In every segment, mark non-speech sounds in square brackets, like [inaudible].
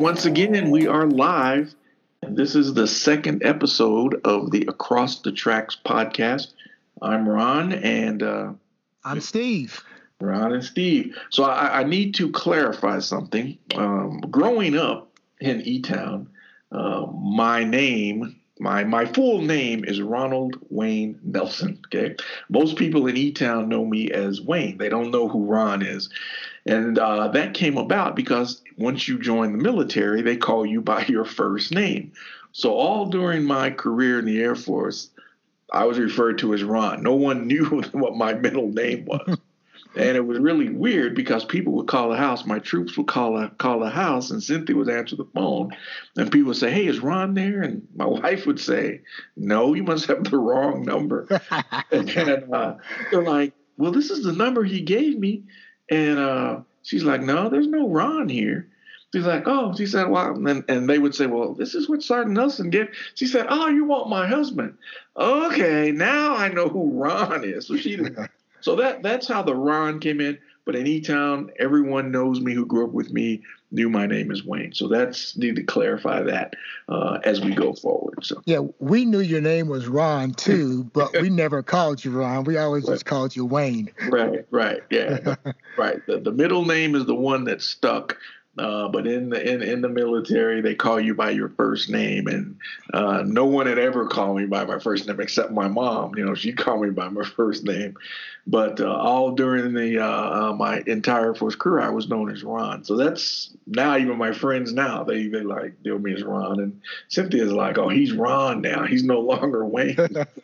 once again, we are live. And this is the second episode of the Across the Tracks podcast. I'm Ron and uh, I'm Steve. Ron and Steve. So I, I need to clarify something. Um, growing up in E Town, uh, my name, my my full name is Ronald Wayne Nelson. Okay, most people in E Town know me as Wayne. They don't know who Ron is, and uh, that came about because once you join the military, they call you by your first name. So all during my career in the Air Force, I was referred to as Ron. No one [laughs] knew what my middle name was. [laughs] And it was really weird because people would call the house. My troops would call a, call the house, and Cynthia would answer the phone, and people would say, "Hey, is Ron there?" And my [laughs] wife would say, "No, you must have the wrong number." and uh, they're like, "Well, this is the number he gave me," and uh, she's like, "No, there's no Ron here." She's like, "Oh," she said, "Well," and, and they would say, "Well, this is what Sergeant Nelson gave." She said, "Oh, you want my husband?" Okay, now I know who Ron is. So she. [laughs] So that that's how the Ron came in. But in E Town, everyone knows me who grew up with me, knew my name is Wayne. So that's need to clarify that uh, as we go forward. So yeah, we knew your name was Ron too, [laughs] but we never called you Ron. We always right. just called you Wayne. Right, right, yeah, [laughs] right. The, the middle name is the one that stuck. Uh, but in the in, in the military, they call you by your first name, and uh, no one had ever called me by my first name except my mom. You know, she [laughs] called me by my first name, but uh, all during the uh, uh, my entire force career, I was known as Ron. So that's now even my friends now they they like know me as Ron, and Cynthia's like, oh, he's Ron now. He's no [laughs] longer Wayne.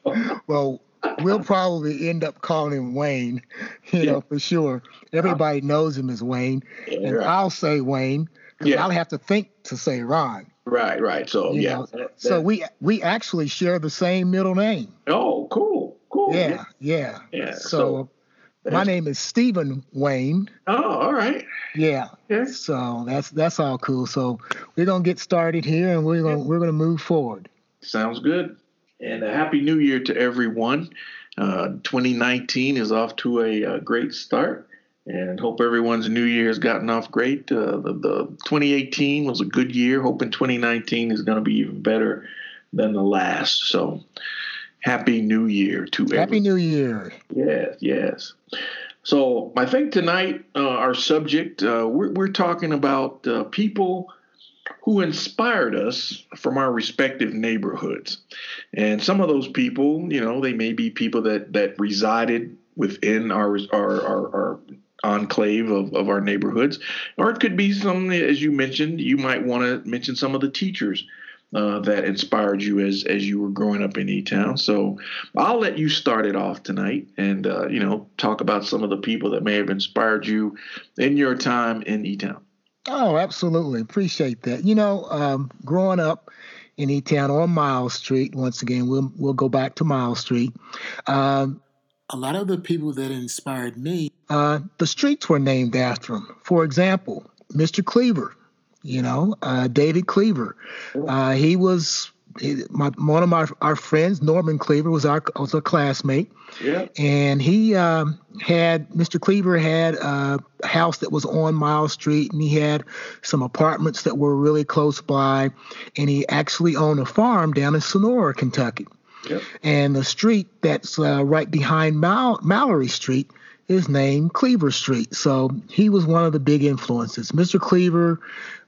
[laughs] well, we'll probably end up calling him Wayne, [laughs] you yeah. know, for sure. Everybody knows him as Wayne, yeah, and right. I'll say Wayne because yeah. I'll have to think to say Ron. Right, right. So you yeah. That, so we we actually share the same middle name. Oh, cool cool. Yeah, yeah. Yeah. So, so my name is Stephen Wayne. Oh, all right. Yeah. yeah. So that's that's all cool. So we're gonna get started here, and we're gonna we're gonna move forward. Sounds good. And a happy New Year to everyone. Uh, 2019 is off to a, a, great start, and hope everyone's New Year has gotten off great. Uh, the, the 2018 was a good year. Hoping 2019 is going to be even better than the last. So Happy New Year to everyone. Happy everyone. New Year. Yes, yes. So I think tonight uh, our subject uh, we're, we're, talking about uh, people who inspired us from our respective neighborhoods, and some of those people, you know, they may be people that that resided within our our our, our enclave of, of our neighborhoods, or it could be some, as you mentioned, you might want to mention some of the teachers uh, that inspired you as as you were growing up in E Town. So I'll let you start it off tonight, and uh, you know talk about some of the people that may have inspired you in your time in E Town. Oh, absolutely, appreciate that. You know, um, growing up in E Town on Miles Street, once again, we'll we'll go back to Miles Street. Um, a lot of the people that inspired me, uh, the streets were named after them. For example, Mr. Cleaver you know, uh, David Cleaver. Uh, he was my, one of my our friends, Norman Cleaver, was our was a classmate. Yeah. And he um, had Mr. Cleaver had a house that was on Miles Street, and he had some apartments that were really close by, and he actually owned a farm down in Sonora, Kentucky. Yep. And the street that's uh, right behind Mal- Mallory Street is named Cleaver Street. So he was one of the big influences. Mr. Cleaver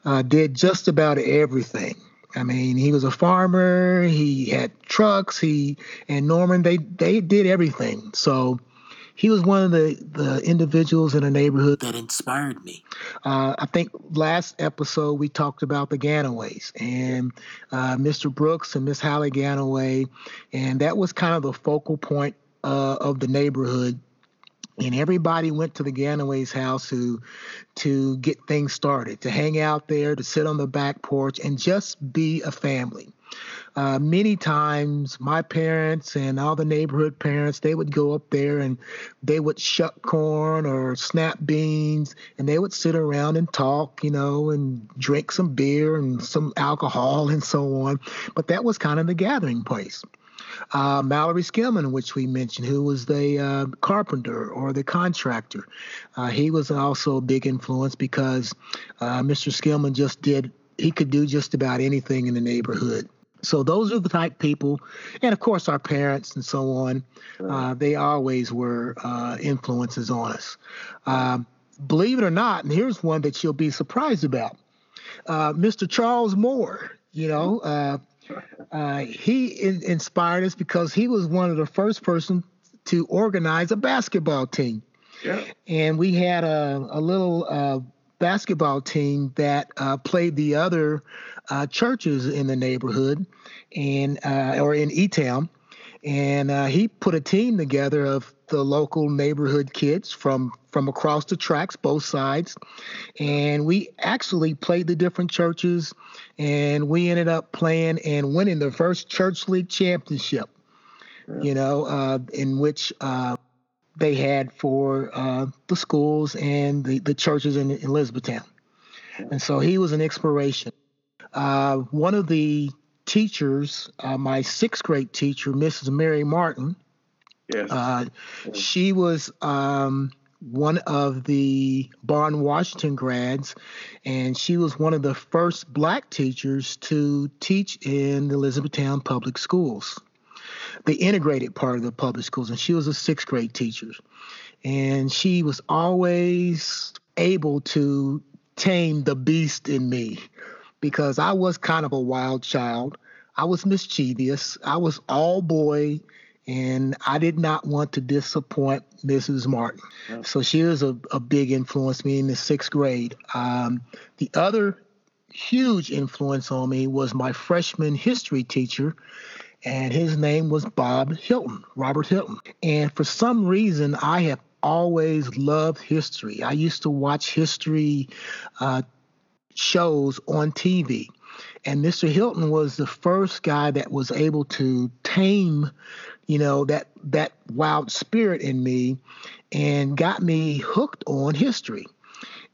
uh, did just about everything. I mean, he was a farmer. He had trucks. He and Norman they they did everything. So he was one of the the individuals in the neighborhood that inspired me. Uh, I think last episode we talked about the Ganaways and uh, Mr. Brooks and Miss Hallie Ganaway, and that was kind of the focal point uh, of the neighborhood and everybody went to the Ganaway's house to to get things started, to hang out there, to sit on the back porch, and just be a family. Uh, many times, my parents and all the neighborhood parents, they would go up there and they would shuck corn or snap beans, and they would sit around and talk, you know, and drink some beer and some alcohol and so on. But that was kind of the gathering place uh, Mallory Skillman, which we mentioned, who was the uh, carpenter or the contractor. Uh, he was also a big influence because uh, Mr. Skillman just did he could do just about anything in the neighborhood. So those are the type people, and of course our parents and so on. Uh, they always were uh, influences on us. Um, believe it or not, and here's one that you'll be surprised about. Uh, Mr. Charles Moore, you know, uh, he in- inspired us because he was one of the first person to organize a basketball team. Yeah. And we had a, a little uh, basketball team that uh, played the other uh, churches in the neighborhood and uh, or in E Town. And uh, he put a team together of the local neighborhood kids from from across the tracks, both sides, and we actually played the different churches, and we ended up playing and winning the first church league championship. Yeah. You know, uh, in which uh, they had for uh, the schools and the, the churches in, in Elizabethtown. And so he was an inspiration. Uh, one of the teachers, uh, my sixth grade teacher, Mrs. Mary Martin, yes. Uh, she was um, one of the Bond Washington grads, and she was one of the first black teachers to teach in the Elizabethtown public schools the integrated part of the public schools, and she was a sixth grade teacher. And she was always able to tame the beast in me because I was kind of a wild child. I was mischievous. I was all boy, and I did not want to disappoint Mrs. Martin. Yeah. So she was a, a big influence me in the sixth grade. Um, the other huge influence on me was my freshman history teacher and his name was Bob Hilton, Robert Hilton. And for some reason, I have always loved history. I used to watch history uh, shows on TV. And Mr. Hilton was the first guy that was able to tame, you know, that that wild spirit in me and got me hooked on history.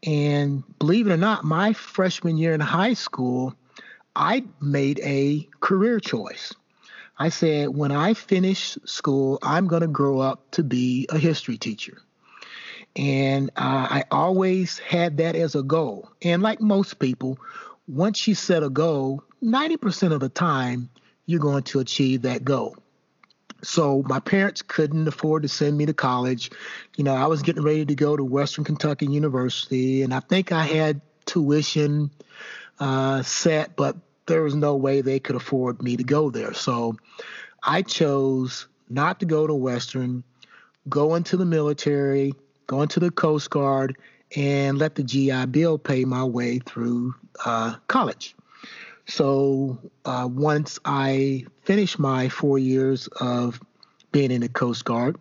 And believe it or not, my freshman year in high school, I made a career choice. I said, when I finish school, I'm going to grow up to be a history teacher. And uh, I always had that as a goal. And like most people, once you set a goal, 90% of the time, you're going to achieve that goal. So my parents couldn't afford to send me to college. You know, I was getting ready to go to Western Kentucky University, and I think I had tuition uh, set, but there was no way they could afford me to go there. So I chose not to go to Western, go into the military, go into the Coast Guard, and let the GI Bill pay my way through uh, college. So uh, once I finished my four years of being in the Coast Guard,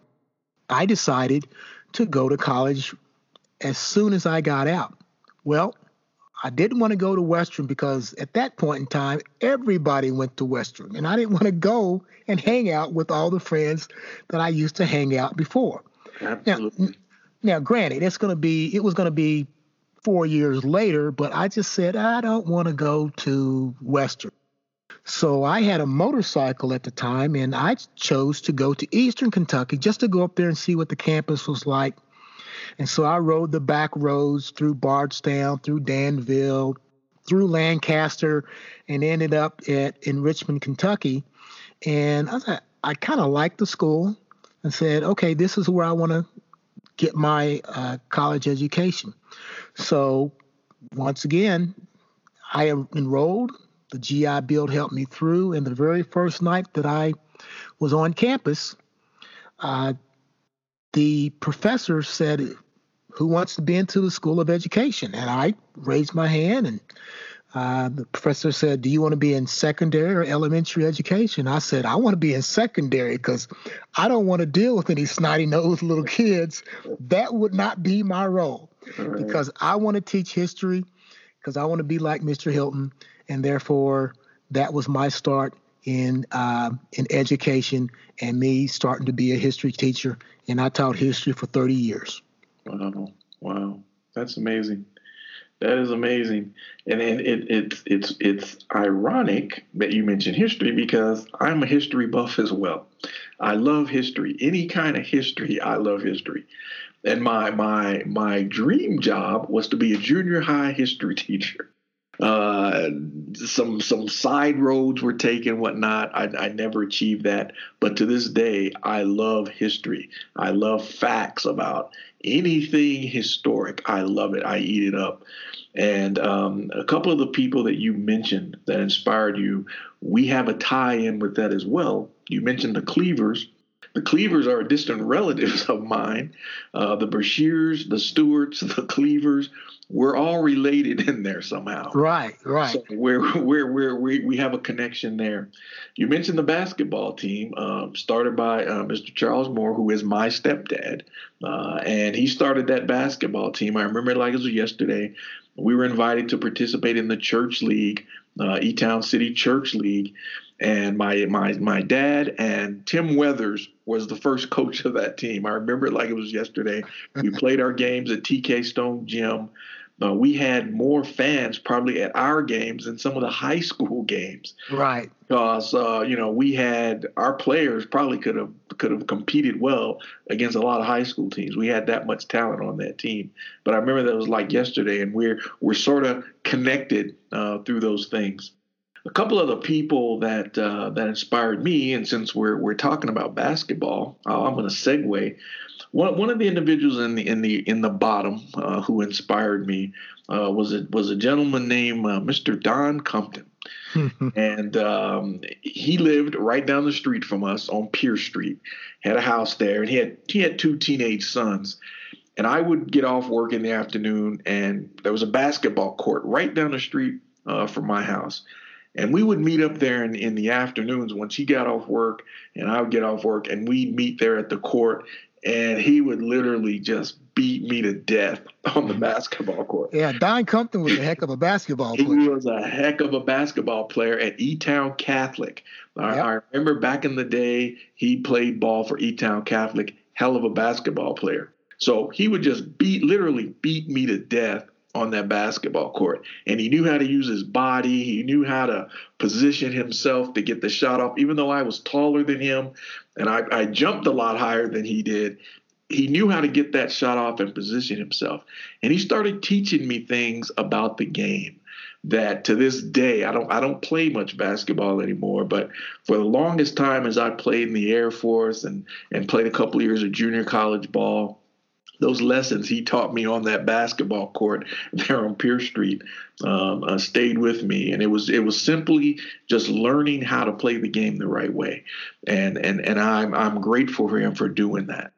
I decided to go to college as soon as I got out. Well, I didn't want to go to Western because at that point in time, everybody went to Western. And I didn't want to go and hang out with all the friends that I used to hang out before. Absolutely. Now, now granted, it's going to be, it was going to be four years later, but I just said, I don't want to go to Western. So I had a motorcycle at the time and I chose to go to Eastern Kentucky just to go up there and see what the campus was like and so I rode the back roads through Bardstown, through Danville, through Lancaster, and ended up at in Richmond, Kentucky. And I thought I kind of liked the school and said, okay, this is where I want to get my uh, college education. So once again, I enrolled. The GI Bill helped me through. And the very first night that I was on campus, uh, the professor said, Who wants to be into the School of Education? And I raised my hand, and uh, the professor said, Do you want to be in secondary or elementary education? I said, I want to be in secondary because I don't want to deal with any snotty nosed little kids. That would not be my role right. because I want to teach history because I want to be like Mr. Hilton. And therefore, that was my start in uh, in education and me starting to be a history teacher. And I taught history for 30 years. Wow, wow, that's amazing. That is amazing, and, and it, it's it's it's ironic that you mentioned history because I'm a history buff as well. I love history, any kind of history. I love history, and my my my dream job was to be a junior high history [laughs] teacher. Uh, some some side roads were taken, whatnot. I, I never achieved that, but to this day, I love history. I love facts about anything historic. I love it. I eat it up. And um, a couple of the people that you mentioned that inspired you, we have a tie in with that as well. You mentioned the Cleavers. The Cleavers are distant relatives [laughs] of mine. Uh, the Brashears, the Stewarts, [laughs] the Cleavers, we're all related in there somehow. Right, right. So we're, we're, we're, we we have a connection there. You mentioned the basketball team, um, started by uh, Mr. Charles Moore, who is my stepdad. Uh, and he started that basketball team. I remember it like it was yesterday. We were invited to participate in the church league, uh, City Church League. And my, my, my dad and Tim Weathers was the first coach of that team. I remember it like it was yesterday. We played our games at TK Stone Gym. Uh, we had more fans probably at our games than some of the high [laughs] school games. Right. Because uh, you know we had our players probably could have could have competed well against a lot of high school teams. We had that much talent on that team. But I remember that was like yesterday, and we're we're sort of connected uh, through those things. A couple of the people that uh, that inspired me, and since we're we're talking about basketball, uh, I'm going to segue one one of the individuals in the in the in the bottom uh, who inspired me uh, was a was a gentleman named uh, Mr. Don Compton, [laughs] and um, he lived right down the street from us on Pierce Street. Had a house there, and he had he had two teenage sons. And I would get off work in the afternoon, and there was a basketball court right down the street uh, from my house. And we would meet up there in, in the afternoons once he got off work and I would get off work and we'd meet there at the court and he would literally just beat me to death on the basketball court. Yeah, Don Compton was a heck of a basketball player. He was a heck of a basketball player at E Town Catholic. I, yep. I remember back in the day, he played ball for E Town Catholic, hell of a basketball player. So he would just beat, literally beat me to death on that basketball court. And he knew how to use his body. He knew how to position himself to get the shot off. Even though I was taller than him and I, I jumped a lot higher than he did, he knew how to get that shot off and position himself. And he started teaching me things about the game that to this day I don't I don't play much basketball anymore, but for the longest time as I played in the Air Force and and played a couple years of junior college ball, those lessons he taught me on that basketball court [laughs] there on Pierce Street um, uh, stayed with me, and it was it was simply just learning how to play the game the right way, and and and I'm I'm grateful for him for doing that.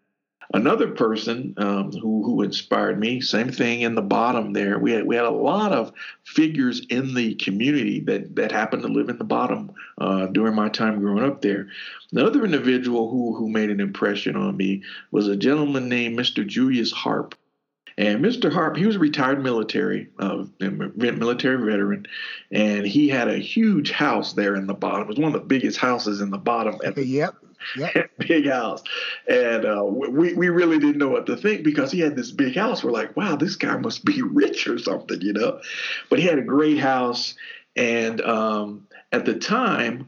Another person um, who who inspired me, same thing in the bottom there. We had we had a lot of figures in the community that that happened to live in the bottom uh, during my time growing up there. Another individual who who made an impression on me was a gentleman named Mr. Julius Harp. And Mr. Harp, he was a retired military, uh, military veteran, and he had a huge house there in the bottom. It was one of the biggest houses in the bottom. At yep. Yep. [laughs] big house. And uh, we, we really didn't know what to think because he had this big house. We're like, wow, this guy must be [laughs] rich or something, you know? But he had a great house. And um, at the time,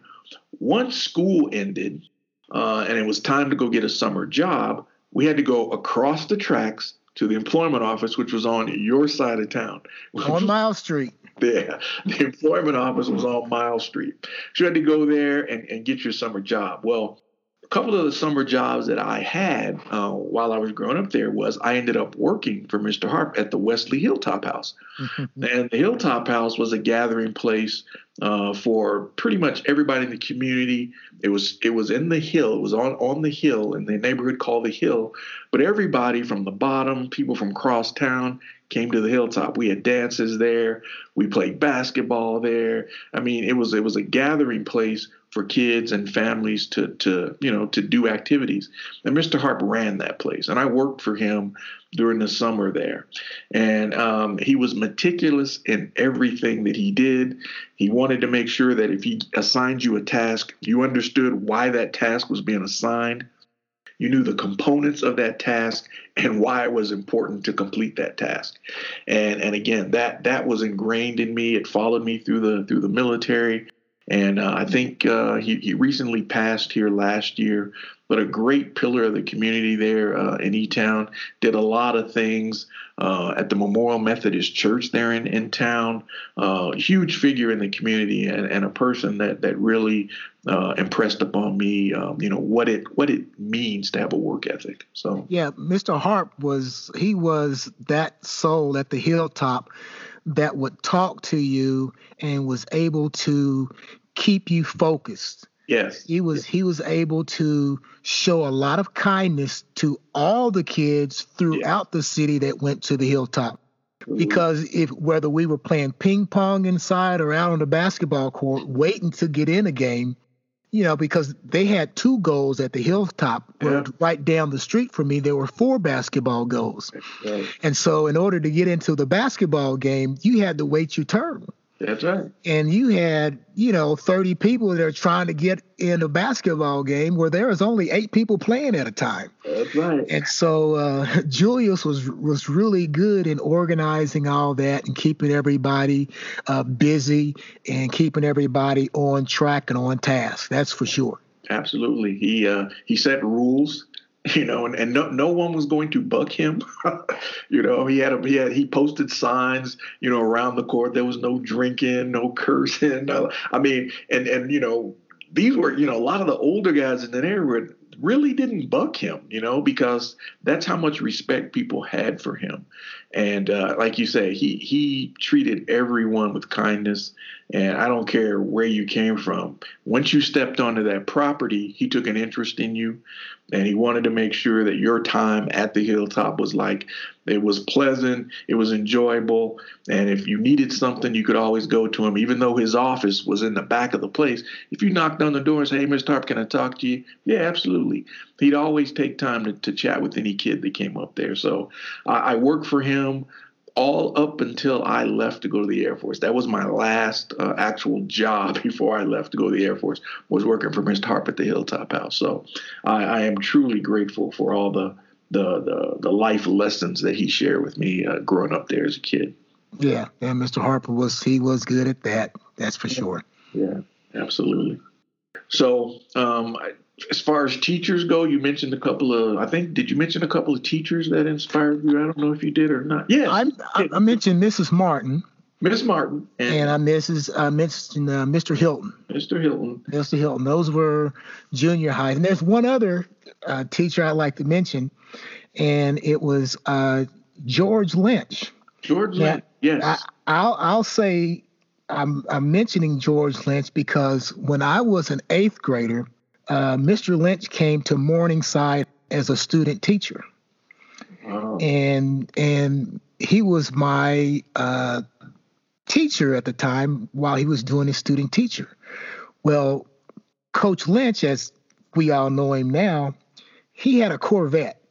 once school ended uh, and it was time to go get a summer job, we had to go across the tracks to the employment office, which was on your side of town. [laughs] On Miles Street. Yeah, the employment office was on Miles Street. So you had to go there and, and get your summer job. Well, a couple of the summer jobs that I had uh, while I was growing up there was I ended up working for Mr. Harp at the Wesley Hilltop House. Mm-hmm. And the Hilltop House was a gathering place uh, for pretty much everybody in the community. It was it was in the hill. It was on on the hill in the neighborhood called the Hill. But everybody from the bottom, people from cross town, came to the hilltop. We had dances there. We played basketball there. I mean, it was it was a gathering place for kids and families to to you know to do activities. And Mr. Harp ran that place, and I worked for him during the summer there. And um, he was meticulous in everything that he did. He wanted to make sure that if he assigned you a task, you understood why that task was being assigned. You knew the components of that task and why it was important to complete that task. And and again, that that was ingrained in me. It followed me through the through the military And uh, I think uh, he, he recently passed here last year, but a great pillar of the community there uh, in E Town. Did a lot of things uh, at the Memorial Methodist Church there in, in town. Uh, huge figure in the community and, and a person that, that really uh, impressed upon me, um, you know, what it what it means to have a work ethic. So yeah, Mr. Harp was he was that soul at the hilltop that would talk to you and was able to keep you focused. Yes. He was he was able to show a lot of kindness to all the kids throughout the city that went to the hilltop. Because if whether we were playing ping pong inside or out on the basketball court waiting to get in a game, you know, because they had two goals at the hilltop, yeah. right down the street from me, there were four basketball goals. Right. And so, in order to get into the basketball game, you had to wait your turn. That's right. And you had, you know, 30 people that are trying to get in a basketball game where there is only eight people playing at a time. That's right. And so uh, [laughs] Julius was was really good in organizing all that and keeping everybody uh, busy and keeping everybody on track and on task. That's for sure. Absolutely. He uh, he set rules [laughs] you know, and, and no, no one was going to buck him. [laughs] you know, he had a, he had he posted signs, you know, around the court. There was no drinking, no cursing. [laughs] I mean, and and you know, these were you know a lot of the older guys in the neighborhood really didn't buck him, you know, because that's how much respect people had for him. And uh, like you say, he he treated everyone with kindness. And I don't care where you came from. Once you stepped onto that property, he took an interest in you and he wanted to make sure that your time at the hilltop was like it was pleasant it was enjoyable and if you needed something you could always go to him. Even though his office was in the back of the place if you knocked on the door and said, hey mr Harp, can i talk to you? Yeah absolutely. He'd always take time to, to chat with any kid that came up there. So I, I worked for him all up until I left to go to the Air Force. That was my last uh, actual job [laughs] before I left to go to the Air Force. Was working for Mr. Harp at the Hilltop House. So I, I am truly grateful for all the, the the the, life lessons that he shared with me uh, growing up there as a kid. Yeah, and Mr. Harper was he was good at that. That's for sure. Yeah, absolutely. So um, as far as teachers go, you mentioned a couple of. I think did you mention a couple of teachers that inspired you? I don't know if you did or not. Yeah, I, I mentioned Mrs. Martin. Miss Martin and, and I Mrs. I mentioned uh, Mr. Hilton. Mr. Hilton. Mr. Hilton. Those were junior high, and there's one other uh, teacher I'd like to mention, and it was uh, George Lynch. George Lynch. Yes. I, will I'll say I'm, I'm mentioning George Lynch because when I was an eighth grader uh, Mr. Lynch came to Morningside as a student teacher, wow. and and he was my uh, teacher at the time while he was doing his student teacher. Well, Coach Lynch, as we all know him now, he had a Corvette.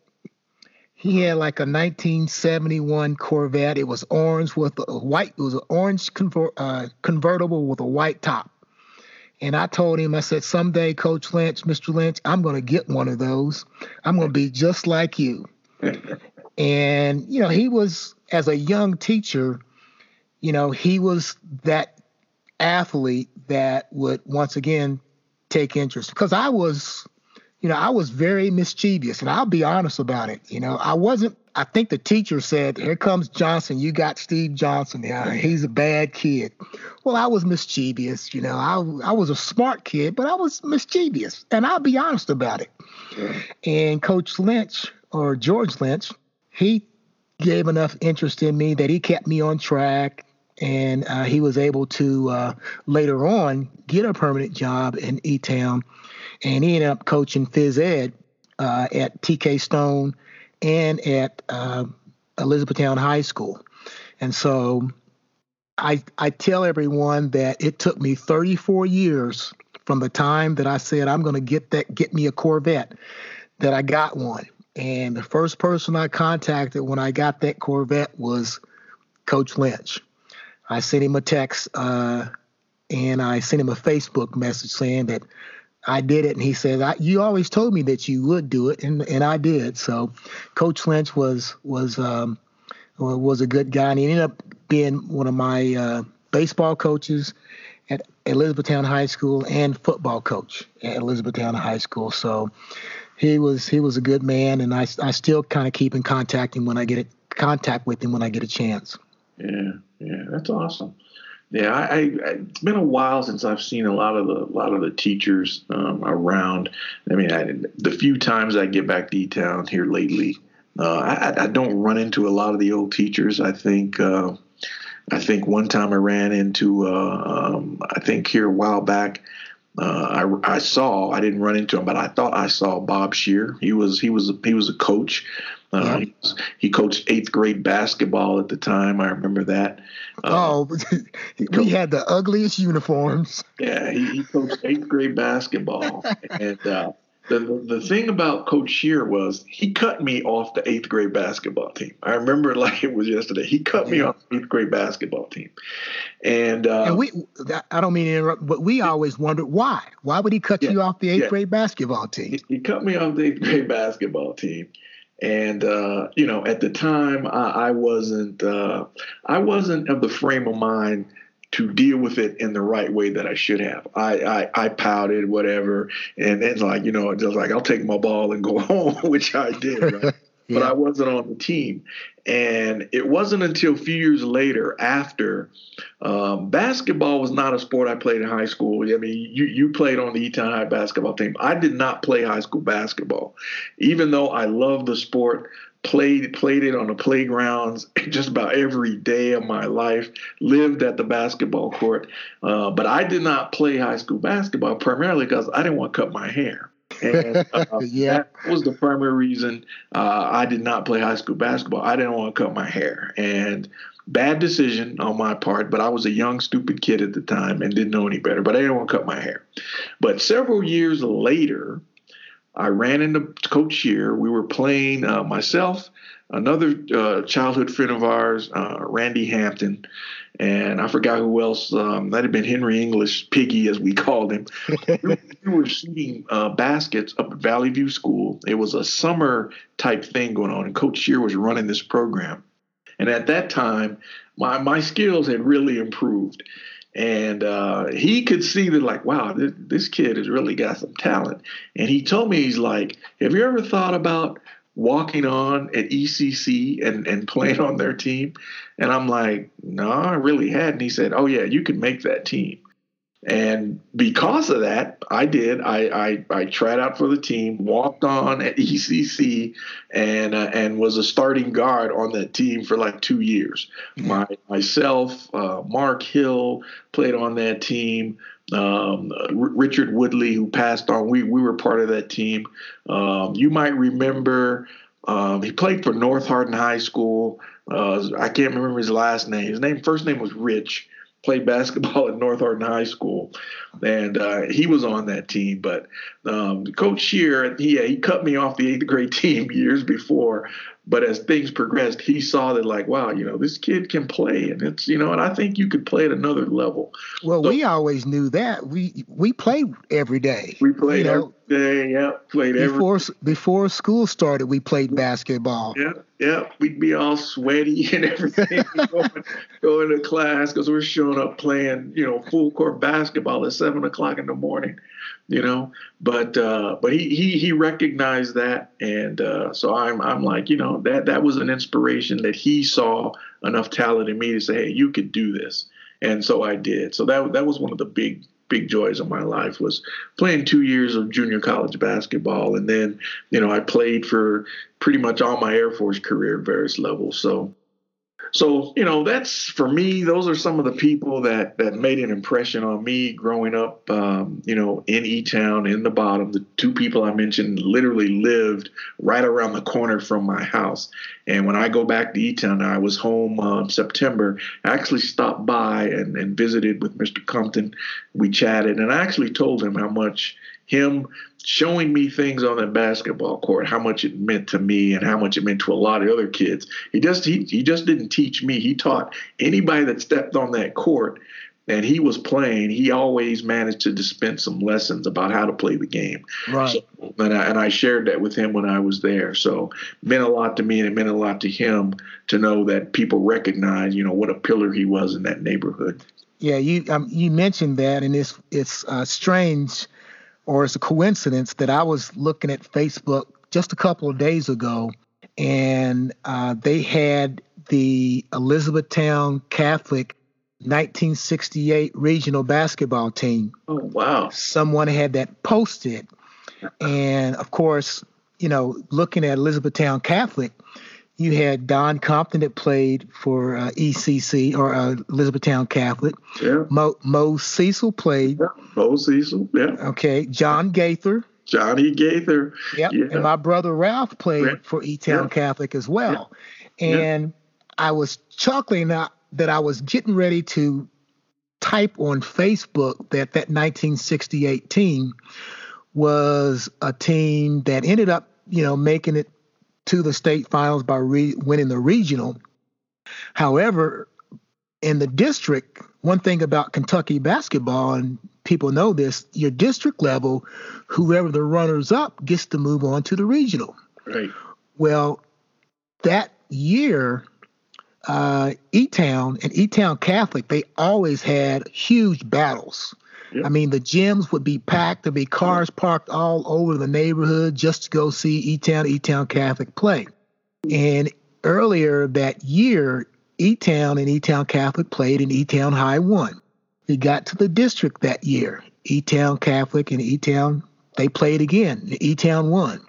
He had like a 1971 Corvette. It was orange with a white. It was an orange conver- uh, convertible with a white top. And I told him, I said, someday, Coach Lynch, Mr. Lynch, I'm going to get one of those. I'm going to be just like you. [laughs] and, you know, he was, as a young teacher, you know, he was that athlete that would once again take interest because I was, you know, I was very mischievous and I'll be honest about it. You know, I wasn't I think the teacher said, Here comes Johnson. You got Steve Johnson. Yeah, he's a bad kid. Well, I was mischievous. You know, I, I was a smart kid, but I was mischievous. And I'll be honest about it. And Coach Lynch, or George Lynch, he gave enough interest in me that he kept me on track. And uh, he was able to uh, later on get a permanent job in E Town. And he ended up coaching phys ed uh, at TK Stone and at uh, Elizabethtown High School. And so I, I tell everyone that it took me 34 years from the time that I said I'm going to get that get me a Corvette that I got one. And the first person I contacted when I got that Corvette was Coach Lynch. I sent him a text uh, and I sent him a Facebook message saying that I did it, and he says, "You always told me that you would do it, and and I did." So, Coach Lynch was was um, was a good guy, and he ended up being one of my uh, baseball coaches, at Elizabethtown High School and football coach at Elizabethtown High School. So he was he was a good man, and I, I still kind of keep in contact him when I get a, contact with him when I get a chance. Yeah, yeah, that's awesome. Yeah, I, I, it's been a while since I've seen a lot of the a lot of the teachers um, around. I mean, I, the few times I get back to Town here lately, uh, I, I, don't run into a lot of the old teachers. I think uh, I think one time I ran into uh, um, I think here a while back. Uh, I, I saw I didn't run into him, but I thought I saw Bob Shear. He was he was he was a coach uh, yeah. he, coached eighth grade basketball at the time. I remember that. Uh, oh, [laughs] we had the ugliest uniforms. Yeah, he, he coached eighth grade basketball, [laughs] and uh, the the thing about Coach Shear was he cut me off the eighth grade basketball team. I remember like it was yesterday. He cut me off the eighth grade basketball team, and, uh, and we I don't mean to interrupt, but we always wondered why. Why would he cut yeah, you off the eighth yeah. grade basketball team? He, he, cut me off the eighth grade basketball team, and uh, you know at the time I, I wasn't uh, I wasn't of the frame of mind to deal with it in the right way that I should have. I I, I pouted whatever, and then like you know just like I'll take my ball and go [laughs] home, which I did. Right? Yeah. But I wasn't on the team, and it wasn't until a few years later, after um, basketball was not a sport I played in high school. I mean, you, you played on the Eton High basketball team. I did not play high school basketball, even though I loved the sport. Played played it on the playgrounds [laughs] just about every day of my life. Lived at the basketball court, uh, but I did not play high school basketball primarily because I didn't want to cut my hair. And uh, [laughs] yeah. that was the primary reason uh, I did not play high school basketball. I didn't want to cut my hair. And bad decision on my part, but I was a young, stupid kid at the time and didn't know any better. But I didn't want to cut my hair. But several years later, I ran into Coach Shear. We were playing uh, myself, another uh, childhood friend of ours, uh, Randy Hampton, and I forgot who else. Um, that had been Henry English, Piggy as we [laughs] called him. we, were shooting uh, baskets up at Valley View School. It was a summer type thing going on, and Coach Shear was running this program. And at that time, my my skills had really improved, and uh, he could see that like, wow, this, this kid has really got some talent. And he told me he's like, have you ever thought about walking on at ECC and, and playing on their team? And I'm like, no, I really hadn't. He said, oh, yeah, you can make that team. And because of that, I did. I, I, I tried out for the team, walked on at ECC, and uh, and was a starting guard on that team for like two years. My myself, uh, Mark Hill played on that team. Um, R- Richard Woodley, who passed on, we we were part of that team. Um, you might remember um, he played for North Hardin High School. Uh, I can't remember his last name. His name first name was Rich played basketball at North Hardin High School, and uh, he was on that team. But um, Coach Shear, he he cut me off the eighth grade [laughs] team years before. But as things progressed, he saw that like, wow, you know, this kid can play, and it's you know, and I think you could play at another level. Well, so, we always knew that. We we played every day. We played you know, every day. Yeah, played before every before school started. We played basketball. Yeah, yeah, we'd be all sweaty [laughs] and everything going, going to class because we're showing up playing, you know, full court basketball at seven o'clock in the morning you know. But uh, but he he he recognized that, and uh, so I'm I'm like, you know, that that was an inspiration that he saw enough talent in me to say, hey, you could do this, and so I did. So that that was one of the big big joys of my life was playing two years of junior college basketball and then you know i played for pretty much all my air force career at various levels so so you know that's for me those are some of the people that that made an impression on me growing up um, you know in e-town in the bottom. The two people i mentioned literally lived right around the corner from my house. And when i go back to e-town i was home um, september. I actually stopped by and, and visited with mr compton. We chatted and i actually told him how much him showing me things on the basketball court, how much it meant to me and how much it meant to a lot of other kids. He just he, he just didn't teach me. He taught anybody that stepped on that court and he was playing, he always managed to dispense some lessons about how to play the game. Right. So, and, I, and I shared that with him when I was there. So it meant a lot to me and it meant a lot to him to know that people recognize, you know, what a pillar he was in that neighborhood. Yeah, you um, you mentioned that, and it's it's uh, strange, or it's a coincidence that I was looking at Facebook just a couple of days ago, and uh, they had the Elizabethtown Catholic 1968 regional basketball team. Oh wow! Someone had that posted, and of course, you know, looking at Elizabethtown Catholic, you had Don Compton that played for uh, ECC or uh, Elizabethtown Catholic. Yeah. Mo, Mo Cecil played. Yeah. Mo Cecil. Yeah. Okay. John Gaither. Johnny Gaither. Yep. Yeah. And my brother Ralph played yeah. for E Town yeah. Catholic as well. And I was chuckling that, that I was getting ready to type on Facebook that that 1968 team was a team that ended up, you know, making it to the state finals by re- winning the regional. However, in the district, one thing about Kentucky basketball, and people know this, your district level, whoever the runners up gets to move on to the regional. Right. Well, that year, uh, E Town and E Town Catholic, they always had huge battles. Yep. I mean, the gyms would be packed. There'd be cars parked all over the neighborhood just to go see E Town, E Town Catholic play. And earlier that year, E Town and E Town Catholic played, and E Town High won. We got to the district that year. E Town Catholic and E Town, they played again. E Town won.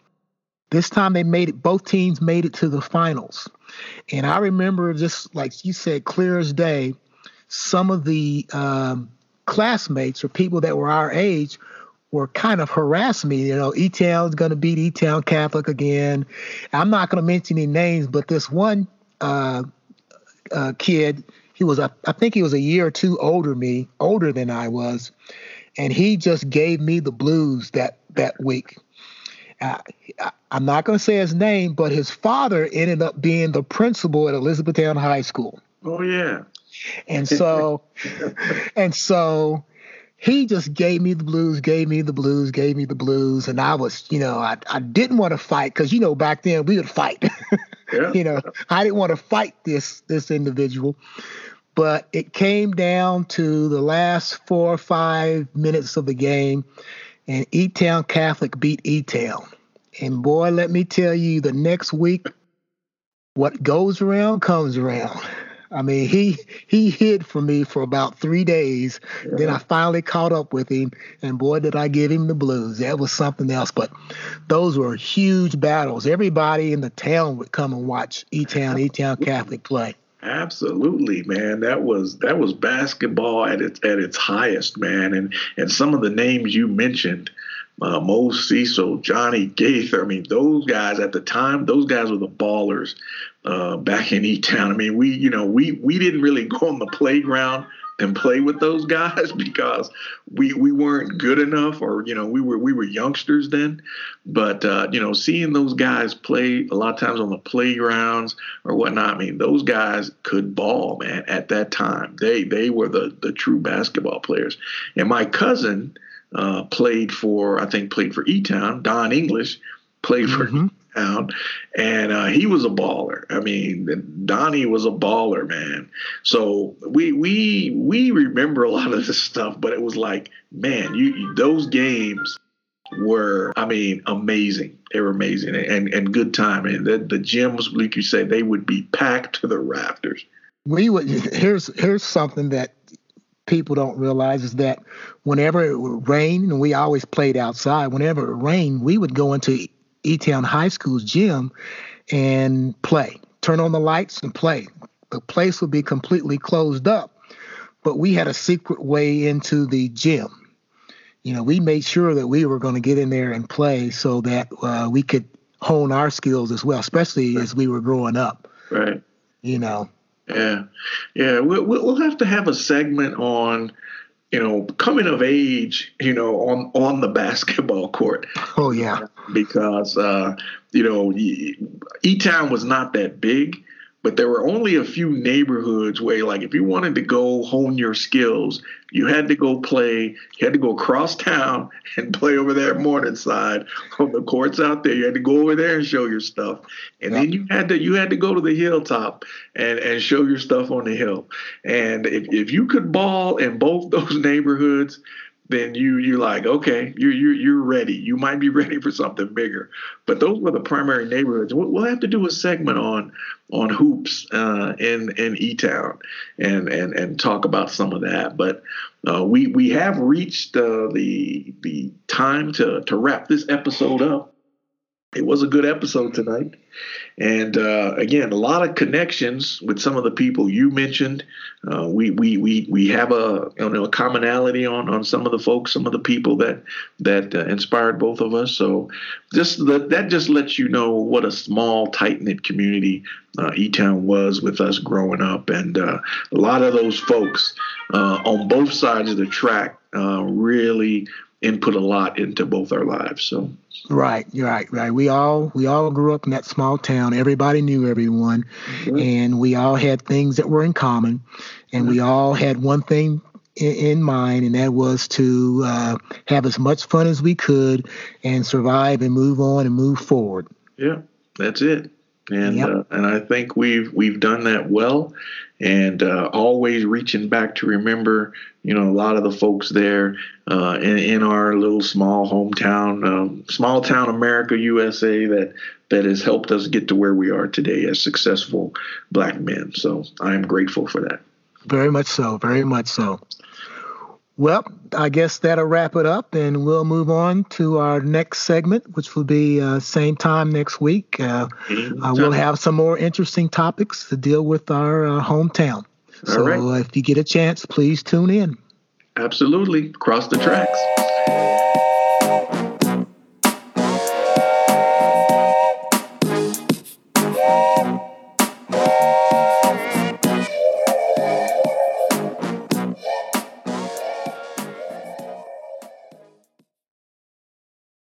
This time they made it, both teams made it to the finals. And I remember just like you said, clear as day, some of the um, classmates or people that were our age were kind of harassing me. You know, E Town's going to beat E Town Catholic again. I'm not going to mention any names, but this one uh, uh, kid, he was, a, I think he was a year or two older me, older than I was, and he just gave me the blues that that week. Uh, I'm not going to say his name, but his father ended up being the principal at Elizabethtown High School. Oh yeah. And so, [laughs] and so he just gave me the blues, gave me the blues, gave me the blues. And I was, you know, I, I didn't want to fight because, you know, back then we would fight. [laughs] Yeah. you know, I didn't want to fight this this individual. But it came down to the last four or five minutes of the game, and E Town Catholic beat E Town. And boy, let me tell you, the next week, what goes around comes around. I mean, he he hid from me for about three days. Yeah. Then I finally caught up with him, and boy, did I give him the blues. That was something else. But those were huge battles. Everybody in the town would come and watch E Town, E Town Catholic play. Absolutely, man. That was that was basketball at its at its highest, man. And and some of the names you mentioned, uh, Mo Cecil, Johnny Gaither. I mean, those guys at the time, those guys were the ballers uh, back in E Town. I mean, we you know we we didn't really go on the playground and play with those [laughs] guys because we we weren't good enough, or you know we were we were youngsters then. But uh, you know, seeing those guys play a lot of times on the playgrounds or whatnot. I mean, those guys could ball, man. At that time, they they were the the true basketball players. And my cousin uh, played for, I think, played for E Town. Don English played for mm-hmm. And uh, he was a baller. I mean, Donnie was a baller, man. So we we we remember a lot of this stuff, but it was like, man, you those games were, I mean, amazing. They were amazing and and good time. And the, the gyms, like you say, they would be packed to the rafters. We would. Here's here's something that people don't realize is that whenever it would rain, and we always played outside, whenever it rained, we would go into E Town High School's gym and play, turn on the lights and play. The place would be completely closed up, but we had a secret way into the gym. You know, we made sure that we were going to get in there and play so that uh, we could hone our skills as well, especially right. as we were growing up. Right. You know, yeah, yeah. We'll we'll have to have a segment on, you know, coming of age, you know, on on the [laughs] basketball court. Oh yeah, because uh, you know, E Town was not that big, but there were only a few neighborhoods where, like, if you wanted to go hone your skills, you had to go play. You had to go across town [laughs] and play over there at Morningside on the courts out there. You had to go over there and show your stuff, and then you had to you had to go to the hilltop and and show your stuff on the hill. And if if you could ball in both [laughs] those neighborhoods, then you you're like okay you're you're you're ready. You might be [laughs] ready for something bigger. But those were the primary neighborhoods. We'll, we'll have to do a segment on on hoops uh, in in E Town and and and talk about some of that. But uh, we we have reached uh, the the time to to wrap this episode up it was a good episode tonight. And uh, again, a lot of connections with some of the people you mentioned. Uh, we, we, we, we have a, you know, a commonality on, on some of the folks, some of the people that that uh, inspired both of us. So just that, that just lets you know what a small, tight knit community uh, E Town was with us growing up. And uh, a lot of those folks uh, on both sides of the track really input a lot into both our lives. So right, right, right. We all we all grew up in that small town. Everybody knew everyone, mm-hmm. and we all had things that were in common, and mm-hmm. we all had one thing in, in mind, and that was to uh, have as much fun as we could and survive and move on and move forward. Yeah, that's it. And yep. uh, and I think we've we've done that well, and uh, always reaching back to remember, you know, a lot of the folks there uh, in, in, our little small hometown, um, small town America, USA, that that has helped us get to where we are today as successful black men. So I am grateful for that. Very much so. Very much so. Well, I guess that'll wrap it up, and we'll move on to our next segment, which will be uh, same time next week. Uh, uh, we'll have some more interesting topics to deal with our uh, hometown. So right. if you get a chance, please tune in. Absolutely. Cross the tracks.